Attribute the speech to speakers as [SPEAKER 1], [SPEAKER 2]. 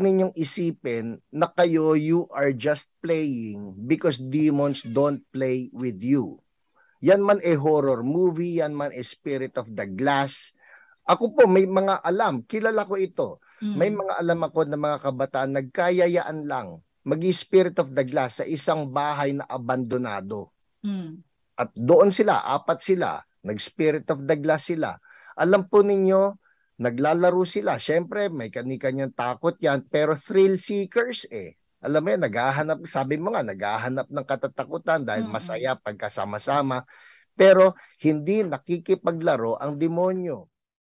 [SPEAKER 1] ninyong isipin na kayo you are just playing because demons don't play with you. Yan man e horror movie, yan man e Spirit of the Glass. Ako po may mga alam, kilala ko ito.
[SPEAKER 2] Mm.
[SPEAKER 1] May mga alam ako na mga kabataan nagkayayaan lang magi Spirit of the Glass sa isang bahay na abandonado.
[SPEAKER 2] Mm.
[SPEAKER 1] At doon sila, apat sila, nag-Spirit of the Glass sila. Alam po ninyo, naglalaro sila. Siyempre, may kani-kanyang takot yan, pero thrill seekers eh. Alam mo yan, naghahanap, sabi mo nga, naghahanap ng katatakutan dahil masaya pagkasama-sama. Pero hindi nakikipaglaro ang demonyo.